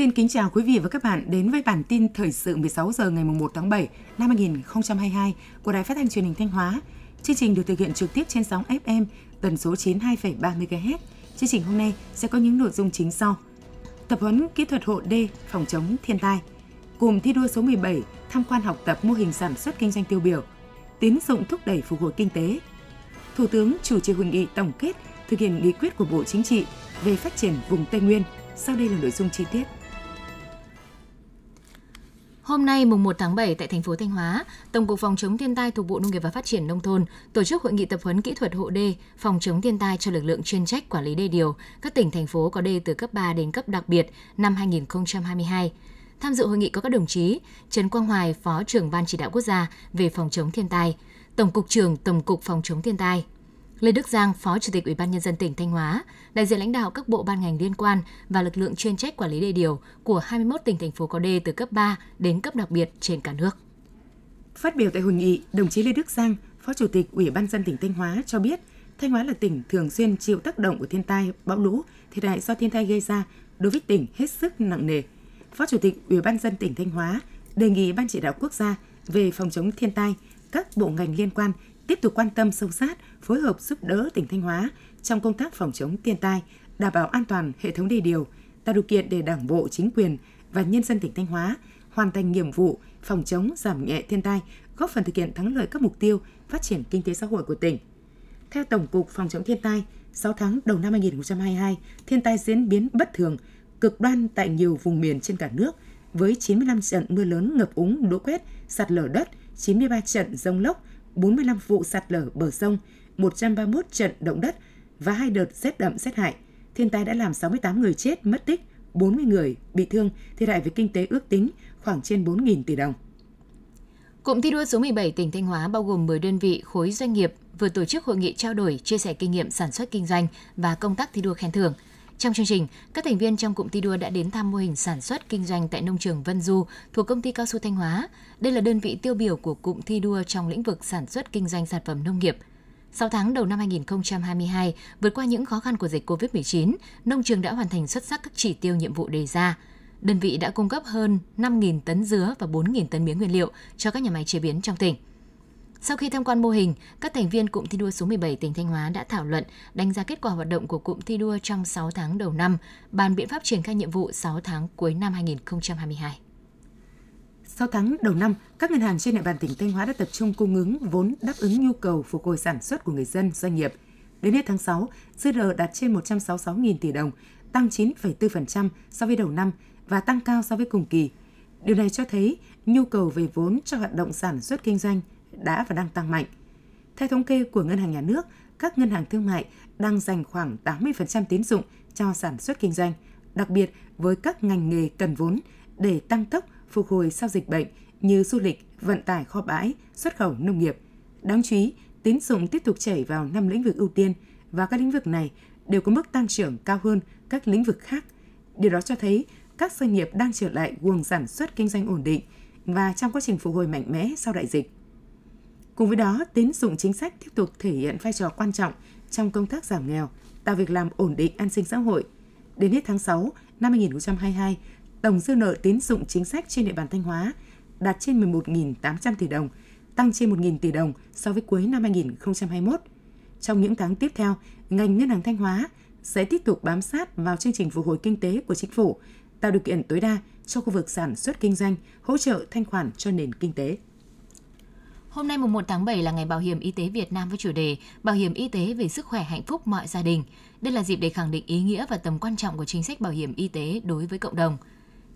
Xin kính chào quý vị và các bạn đến với bản tin thời sự 16 giờ ngày 1 tháng 7 năm 2022 của Đài Phát thanh Truyền hình Thanh Hóa. Chương trình được thực hiện trực tiếp trên sóng FM tần số 92,3 MHz. Chương trình hôm nay sẽ có những nội dung chính sau: Tập huấn kỹ thuật hộ đê phòng chống thiên tai, cùng thi đua số 17 tham quan học tập mô hình sản xuất kinh doanh tiêu biểu, tín dụng thúc đẩy phục hồi kinh tế. Thủ tướng chủ trì hội nghị tổng kết thực hiện nghị quyết của Bộ Chính trị về phát triển vùng Tây Nguyên. Sau đây là nội dung chi tiết. Hôm nay mùng 1 tháng 7 tại thành phố Thanh Hóa, Tổng cục Phòng chống thiên tai thuộc Bộ Nông nghiệp và Phát triển nông thôn tổ chức hội nghị tập huấn kỹ thuật hộ đê, phòng chống thiên tai cho lực lượng chuyên trách quản lý đê điều các tỉnh thành phố có đê từ cấp 3 đến cấp đặc biệt năm 2022. Tham dự hội nghị có các đồng chí Trần Quang Hoài, Phó trưởng Ban chỉ đạo quốc gia về phòng chống thiên tai, Tổng cục trưởng Tổng cục Phòng chống thiên tai, Lê Đức Giang, Phó Chủ tịch Ủy ban nhân dân tỉnh Thanh Hóa, đại diện lãnh đạo các bộ ban ngành liên quan và lực lượng chuyên trách quản lý đê điều của 21 tỉnh thành phố có đê từ cấp 3 đến cấp đặc biệt trên cả nước. Phát biểu tại hội nghị, đồng chí Lê Đức Giang, Phó Chủ tịch Ủy ban dân tỉnh Thanh Hóa cho biết, Thanh Hóa là tỉnh thường xuyên chịu tác động của thiên tai, bão lũ, thiệt hại do thiên tai gây ra đối với tỉnh hết sức nặng nề. Phó Chủ tịch Ủy ban dân tỉnh Thanh Hóa đề nghị Ban chỉ đạo quốc gia về phòng chống thiên tai, các bộ ngành liên quan tiếp tục quan tâm sâu sát, phối hợp giúp đỡ tỉnh Thanh Hóa trong công tác phòng chống thiên tai, đảm bảo an toàn hệ thống đê điều, tạo điều kiện để Đảng bộ, chính quyền và nhân dân tỉnh Thanh Hóa hoàn thành nhiệm vụ phòng chống giảm nhẹ thiên tai, góp phần thực hiện thắng lợi các mục tiêu phát triển kinh tế xã hội của tỉnh. Theo Tổng cục Phòng chống thiên tai, 6 tháng đầu năm 2022, thiên tai diễn biến bất thường, cực đoan tại nhiều vùng miền trên cả nước với 95 trận mưa lớn ngập úng, lũ quét, sạt lở đất, 93 trận rông lốc, 45 vụ sạt lở bờ sông, 131 trận động đất và hai đợt rét đậm rét hại. Thiên tai đã làm 68 người chết, mất tích, 40 người bị thương, thiệt hại về kinh tế ước tính khoảng trên 4.000 tỷ đồng. Cụm thi đua số 17 tỉnh Thanh Hóa bao gồm 10 đơn vị khối doanh nghiệp vừa tổ chức hội nghị trao đổi, chia sẻ kinh nghiệm sản xuất kinh doanh và công tác thi đua khen thưởng – trong chương trình, các thành viên trong cụm thi đua đã đến thăm mô hình sản xuất kinh doanh tại nông trường Vân Du thuộc công ty cao su Thanh Hóa. Đây là đơn vị tiêu biểu của cụm thi đua trong lĩnh vực sản xuất kinh doanh sản phẩm nông nghiệp. 6 tháng đầu năm 2022, vượt qua những khó khăn của dịch COVID-19, nông trường đã hoàn thành xuất sắc các chỉ tiêu nhiệm vụ đề ra. Đơn vị đã cung cấp hơn 5.000 tấn dứa và 4.000 tấn mía nguyên liệu cho các nhà máy chế biến trong tỉnh. Sau khi tham quan mô hình, các thành viên cụm thi đua số 17 tỉnh Thanh Hóa đã thảo luận, đánh giá kết quả hoạt động của cụm thi đua trong 6 tháng đầu năm, bàn biện pháp triển khai nhiệm vụ 6 tháng cuối năm 2022. 6 tháng đầu năm, các ngân hàng trên địa bàn tỉnh Thanh Hóa đã tập trung cung ứng vốn đáp ứng nhu cầu phục hồi sản xuất của người dân, doanh nghiệp. Đến hết tháng 6, dư nợ đạt trên 166.000 tỷ đồng, tăng 9,4% so với đầu năm và tăng cao so với cùng kỳ. Điều này cho thấy nhu cầu về vốn cho hoạt động sản xuất kinh doanh đã và đang tăng mạnh. Theo thống kê của Ngân hàng Nhà nước, các ngân hàng thương mại đang dành khoảng 80% tín dụng cho sản xuất kinh doanh, đặc biệt với các ngành nghề cần vốn để tăng tốc phục hồi sau dịch bệnh như du lịch, vận tải kho bãi, xuất khẩu nông nghiệp. Đáng chú ý, tín dụng tiếp tục chảy vào năm lĩnh vực ưu tiên và các lĩnh vực này đều có mức tăng trưởng cao hơn các lĩnh vực khác. Điều đó cho thấy các doanh nghiệp đang trở lại guồng sản xuất kinh doanh ổn định và trong quá trình phục hồi mạnh mẽ sau đại dịch. Cùng với đó, tín dụng chính sách tiếp tục thể hiện vai trò quan trọng trong công tác giảm nghèo, tạo việc làm ổn định an sinh xã hội. Đến hết tháng 6 năm 2022, tổng dư nợ tín dụng chính sách trên địa bàn Thanh Hóa đạt trên 11.800 tỷ đồng, tăng trên 1.000 tỷ đồng so với cuối năm 2021. Trong những tháng tiếp theo, ngành ngân hàng Thanh Hóa sẽ tiếp tục bám sát vào chương trình phục hồi kinh tế của chính phủ, tạo điều kiện tối đa cho khu vực sản xuất kinh doanh, hỗ trợ thanh khoản cho nền kinh tế. Hôm nay mùng 1 tháng 7 là ngày Bảo hiểm y tế Việt Nam với chủ đề Bảo hiểm y tế về sức khỏe hạnh phúc mọi gia đình. Đây là dịp để khẳng định ý nghĩa và tầm quan trọng của chính sách bảo hiểm y tế đối với cộng đồng.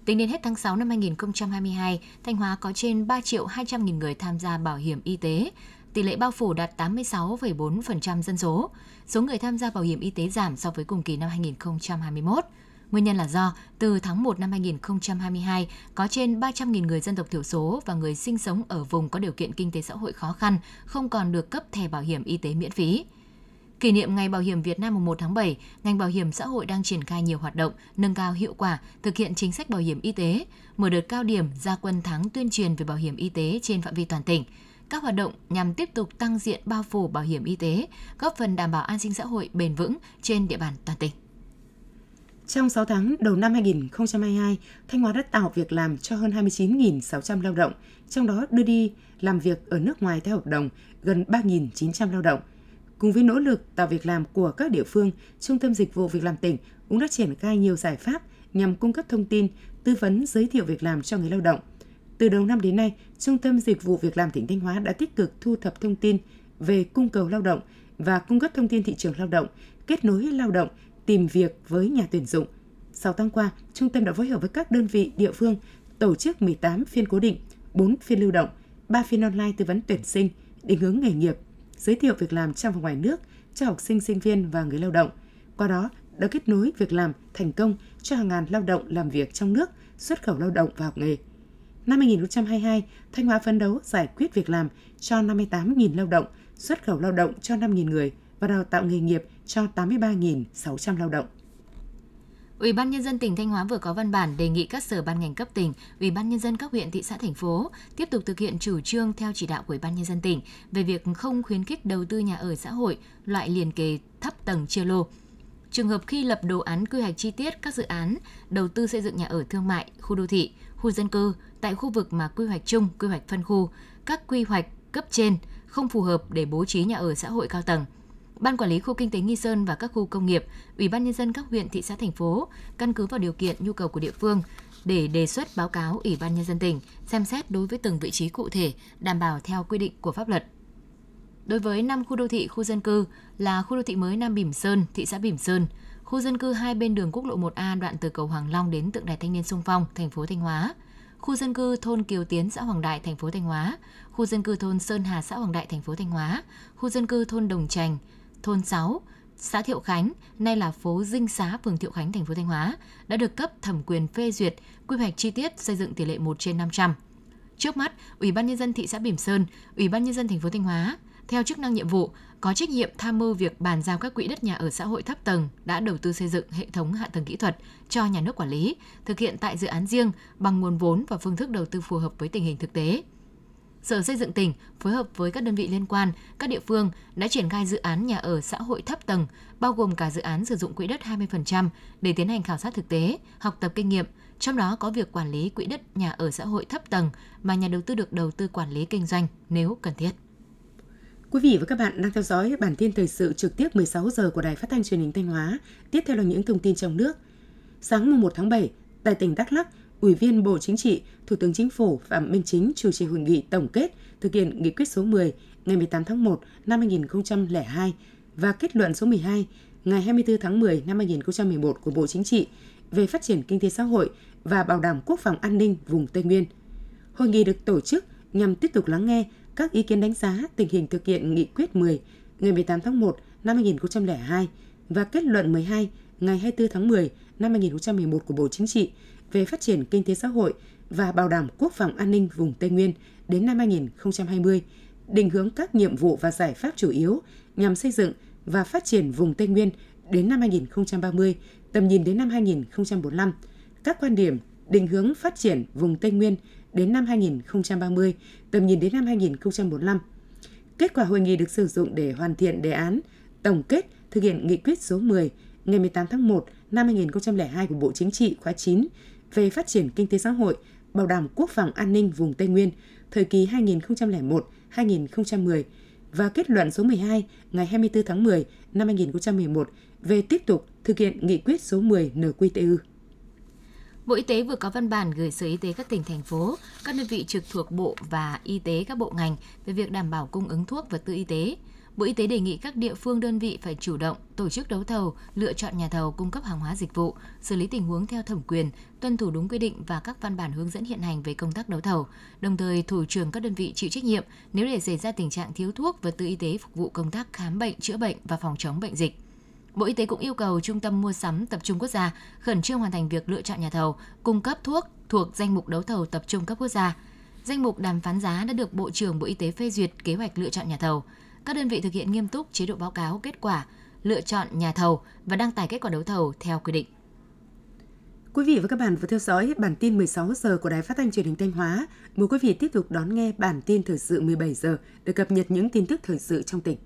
Tính đến hết tháng 6 năm 2022, Thanh Hóa có trên 3 triệu 200 nghìn người tham gia bảo hiểm y tế, tỷ lệ bao phủ đạt 86,4% dân số. Số người tham gia bảo hiểm y tế giảm so với cùng kỳ năm 2021. Nguyên nhân là do từ tháng 1 năm 2022 có trên 300.000 người dân tộc thiểu số và người sinh sống ở vùng có điều kiện kinh tế xã hội khó khăn không còn được cấp thẻ bảo hiểm y tế miễn phí. Kỷ niệm Ngày Bảo hiểm Việt Nam 1 tháng 7, ngành bảo hiểm xã hội đang triển khai nhiều hoạt động, nâng cao hiệu quả, thực hiện chính sách bảo hiểm y tế, mở đợt cao điểm gia quân tháng tuyên truyền về bảo hiểm y tế trên phạm vi toàn tỉnh. Các hoạt động nhằm tiếp tục tăng diện bao phủ bảo hiểm y tế, góp phần đảm bảo an sinh xã hội bền vững trên địa bàn toàn tỉnh. Trong 6 tháng đầu năm 2022, Thanh Hóa đã tạo việc làm cho hơn 29.600 lao động, trong đó đưa đi làm việc ở nước ngoài theo hợp đồng gần 3.900 lao động. Cùng với nỗ lực tạo việc làm của các địa phương, Trung tâm Dịch vụ Việc làm tỉnh cũng đã triển khai nhiều giải pháp nhằm cung cấp thông tin, tư vấn giới thiệu việc làm cho người lao động. Từ đầu năm đến nay, Trung tâm Dịch vụ Việc làm tỉnh Thanh Hóa đã tích cực thu thập thông tin về cung cầu lao động và cung cấp thông tin thị trường lao động, kết nối lao động, tìm việc với nhà tuyển dụng. 6 tháng qua, trung tâm đã phối hợp với các đơn vị địa phương tổ chức 18 phiên cố định, 4 phiên lưu động, 3 phiên online tư vấn tuyển sinh, định hướng nghề nghiệp, giới thiệu việc làm trong và ngoài nước cho học sinh, sinh viên và người lao động. Qua đó, đã kết nối việc làm thành công cho hàng ngàn lao động làm việc trong nước, xuất khẩu lao động và học nghề. Năm 2022, Thanh Hóa phấn đấu giải quyết việc làm cho 58.000 lao động, xuất khẩu lao động cho 5.000 người và đào tạo nghề nghiệp cho 83.600 lao động. Ủy ban nhân dân tỉnh Thanh Hóa vừa có văn bản đề nghị các sở ban ngành cấp tỉnh, Ủy ban nhân dân các huyện thị xã thành phố tiếp tục thực hiện chủ trương theo chỉ đạo của Ủy ban nhân dân tỉnh về việc không khuyến khích đầu tư nhà ở xã hội loại liền kề thấp tầng chia lô. Trường hợp khi lập đồ án quy hoạch chi tiết các dự án đầu tư xây dựng nhà ở thương mại, khu đô thị, khu dân cư tại khu vực mà quy hoạch chung, quy hoạch phân khu, các quy hoạch cấp trên không phù hợp để bố trí nhà ở xã hội cao tầng – Ban quản lý khu kinh tế Nghi Sơn và các khu công nghiệp, Ủy ban nhân dân các huyện, thị xã thành phố căn cứ vào điều kiện nhu cầu của địa phương để đề xuất báo cáo Ủy ban nhân dân tỉnh xem xét đối với từng vị trí cụ thể, đảm bảo theo quy định của pháp luật. Đối với 5 khu đô thị khu dân cư là khu đô thị mới Nam Bỉm Sơn, thị xã Bỉm Sơn, khu dân cư hai bên đường quốc lộ 1A đoạn từ cầu Hoàng Long đến tượng đài thanh niên sung phong, thành phố Thanh Hóa, khu dân cư thôn Kiều Tiến, xã Hoàng Đại, thành phố Thanh Hóa, khu dân cư thôn Sơn Hà, xã Hoàng Đại, thành phố Thanh Hóa, khu dân cư thôn Đồng Trành, thôn 6, xã Thiệu Khánh, nay là phố Dinh Xá, phường Thiệu Khánh, thành phố Thanh Hóa, đã được cấp thẩm quyền phê duyệt quy hoạch chi tiết xây dựng tỷ lệ 1 trên 500. Trước mắt, Ủy ban nhân dân thị xã Bỉm Sơn, Ủy ban nhân dân thành phố Thanh Hóa theo chức năng nhiệm vụ có trách nhiệm tham mưu việc bàn giao các quỹ đất nhà ở xã hội thấp tầng đã đầu tư xây dựng hệ thống hạ tầng kỹ thuật cho nhà nước quản lý, thực hiện tại dự án riêng bằng nguồn vốn và phương thức đầu tư phù hợp với tình hình thực tế. Sở Xây dựng tỉnh phối hợp với các đơn vị liên quan, các địa phương đã triển khai dự án nhà ở xã hội thấp tầng, bao gồm cả dự án sử dụng quỹ đất 20% để tiến hành khảo sát thực tế, học tập kinh nghiệm, trong đó có việc quản lý quỹ đất nhà ở xã hội thấp tầng mà nhà đầu tư được đầu tư quản lý kinh doanh nếu cần thiết. Quý vị và các bạn đang theo dõi bản tin thời sự trực tiếp 16 giờ của Đài Phát thanh Truyền hình Thanh Hóa. Tiếp theo là những thông tin trong nước. Sáng 1 tháng 7, tại tỉnh Đắk Lắk, Ủy viên Bộ Chính trị, Thủ tướng Chính phủ Phạm Minh Chính chủ trì hội nghị tổng kết thực hiện nghị quyết số 10 ngày 18 tháng 1 năm 2002 và kết luận số 12 ngày 24 tháng 10 năm 2011 của Bộ Chính trị về phát triển kinh tế xã hội và bảo đảm quốc phòng an ninh vùng Tây Nguyên. Hội nghị được tổ chức nhằm tiếp tục lắng nghe các ý kiến đánh giá tình hình thực hiện nghị quyết 10 ngày 18 tháng 1 năm 2002 và kết luận 12 ngày 24 tháng 10 năm 2011 của Bộ Chính trị về phát triển kinh tế xã hội và bảo đảm quốc phòng an ninh vùng Tây Nguyên đến năm 2020, định hướng các nhiệm vụ và giải pháp chủ yếu nhằm xây dựng và phát triển vùng Tây Nguyên đến năm 2030, tầm nhìn đến năm 2045, các quan điểm định hướng phát triển vùng Tây Nguyên đến năm 2030, tầm nhìn đến năm 2045. Kết quả hội nghị được sử dụng để hoàn thiện đề án tổng kết thực hiện nghị quyết số 10 ngày 18 tháng 1 năm 2002 của Bộ Chính trị khóa 9 về phát triển kinh tế xã hội, bảo đảm quốc phòng an ninh vùng Tây Nguyên thời kỳ 2001-2010 và kết luận số 12 ngày 24 tháng 10 năm 2011 về tiếp tục thực hiện nghị quyết số 10 NQTU. Bộ Y tế vừa có văn bản gửi Sở Y tế các tỉnh, thành phố, các đơn vị trực thuộc Bộ và Y tế các bộ ngành về việc đảm bảo cung ứng thuốc và tư y tế, Bộ Y tế đề nghị các địa phương đơn vị phải chủ động tổ chức đấu thầu, lựa chọn nhà thầu cung cấp hàng hóa dịch vụ, xử lý tình huống theo thẩm quyền, tuân thủ đúng quy định và các văn bản hướng dẫn hiện hành về công tác đấu thầu, đồng thời thủ trưởng các đơn vị chịu trách nhiệm nếu để xảy ra tình trạng thiếu thuốc vật tư y tế phục vụ công tác khám bệnh, chữa bệnh và phòng chống bệnh dịch. Bộ Y tế cũng yêu cầu Trung tâm Mua sắm Tập trung Quốc gia khẩn trương hoàn thành việc lựa chọn nhà thầu, cung cấp thuốc thuộc danh mục đấu thầu tập trung cấp quốc gia. Danh mục đàm phán giá đã được Bộ trưởng Bộ Y tế phê duyệt kế hoạch lựa chọn nhà thầu các đơn vị thực hiện nghiêm túc chế độ báo cáo kết quả, lựa chọn nhà thầu và đăng tải kết quả đấu thầu theo quy định. Quý vị và các bạn vừa theo dõi bản tin 16 giờ của Đài Phát thanh Truyền hình Thanh Hóa. Mời quý vị tiếp tục đón nghe bản tin thời sự 17 giờ để cập nhật những tin tức thời sự trong tỉnh.